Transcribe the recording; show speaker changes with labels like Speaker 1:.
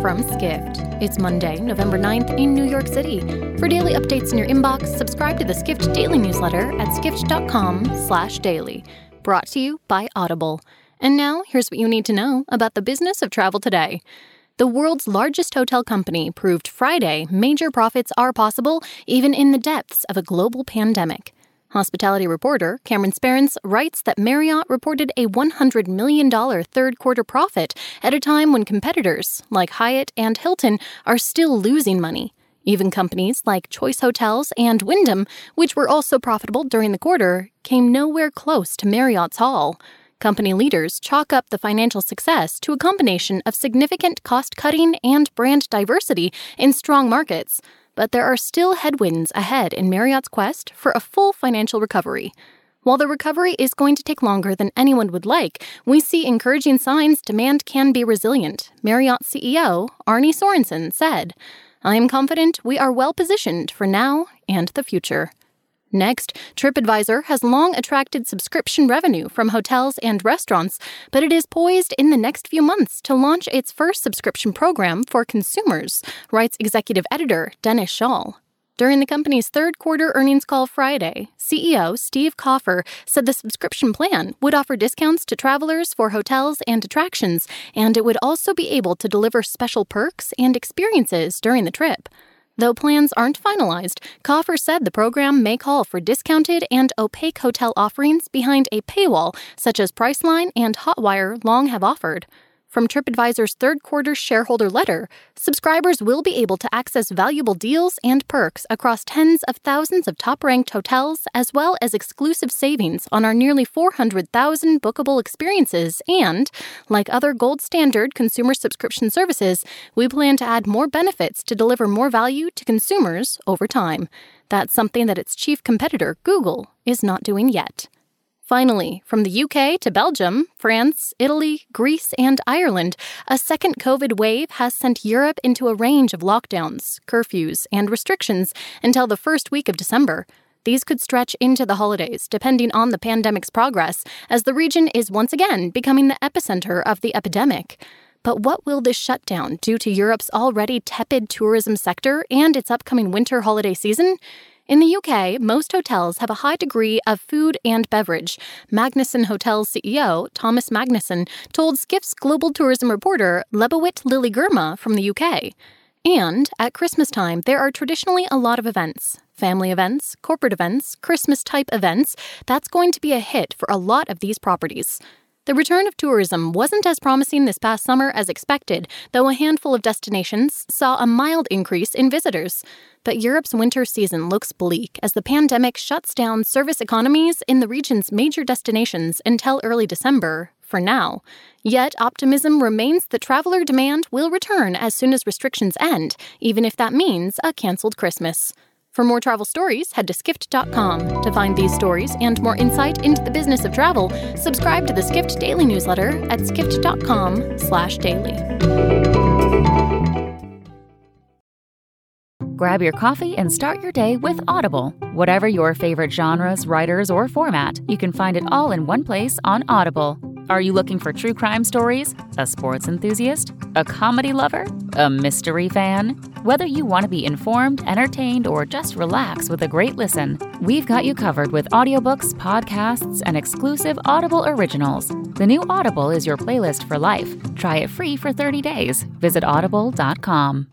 Speaker 1: from Skift. It's Monday, November 9th in New York City. For daily updates in your inbox, subscribe to the Skift Daily newsletter at skift.com/daily. Brought to you by Audible. And now, here's what you need to know about the business of travel today. The world's largest hotel company proved Friday major profits are possible even in the depths of a global pandemic. Hospitality reporter Cameron Sperance writes that Marriott reported a $100 million third quarter profit at a time when competitors like Hyatt and Hilton are still losing money. Even companies like Choice Hotels and Wyndham, which were also profitable during the quarter, came nowhere close to Marriott's haul. Company leaders chalk up the financial success to a combination of significant cost cutting and brand diversity in strong markets but there are still headwinds ahead in Marriott's quest for a full financial recovery. While the recovery is going to take longer than anyone would like, we see encouraging signs demand can be resilient, Marriott CEO Arne Sorenson said. I am confident we are well positioned for now and the future. Next, TripAdvisor has long attracted subscription revenue from hotels and restaurants, but it is poised in the next few months to launch its first subscription program for consumers, writes executive editor Dennis Schaal. During the company's third quarter earnings call Friday, CEO Steve Kaufer said the subscription plan would offer discounts to travelers for hotels and attractions, and it would also be able to deliver special perks and experiences during the trip. Though plans aren't finalized, Kaufer said the program may call for discounted and opaque hotel offerings behind a paywall, such as Priceline and Hotwire long have offered. From TripAdvisor's third quarter shareholder letter, subscribers will be able to access valuable deals and perks across tens of thousands of top ranked hotels, as well as exclusive savings on our nearly 400,000 bookable experiences. And, like other gold standard consumer subscription services, we plan to add more benefits to deliver more value to consumers over time. That's something that its chief competitor, Google, is not doing yet. Finally, from the UK to Belgium, France, Italy, Greece, and Ireland, a second COVID wave has sent Europe into a range of lockdowns, curfews, and restrictions until the first week of December. These could stretch into the holidays, depending on the pandemic's progress, as the region is once again becoming the epicenter of the epidemic. But what will this shutdown do to Europe's already tepid tourism sector and its upcoming winter holiday season? In the UK, most hotels have a high degree of food and beverage. Magnuson Hotels CEO Thomas Magnuson told Skift's global tourism reporter Lebawit Lily Girma from the UK. And at Christmas time, there are traditionally a lot of events family events, corporate events, Christmas type events. That's going to be a hit for a lot of these properties. The return of tourism wasn't as promising this past summer as expected, though a handful of destinations saw a mild increase in visitors. But Europe's winter season looks bleak as the pandemic shuts down service economies in the region's major destinations until early December, for now. Yet, optimism remains that traveler demand will return as soon as restrictions end, even if that means a cancelled Christmas. For more travel stories, head to skift.com. To find these stories and more insight into the business of travel, subscribe to the Skift Daily newsletter at skift.com/daily.
Speaker 2: Grab your coffee and start your day with Audible. Whatever your favorite genres, writers, or format, you can find it all in one place on Audible. Are you looking for true crime stories? A sports enthusiast? A comedy lover? A mystery fan? Whether you want to be informed, entertained, or just relax with a great listen, we've got you covered with audiobooks, podcasts, and exclusive Audible originals. The new Audible is your playlist for life. Try it free for 30 days. Visit audible.com.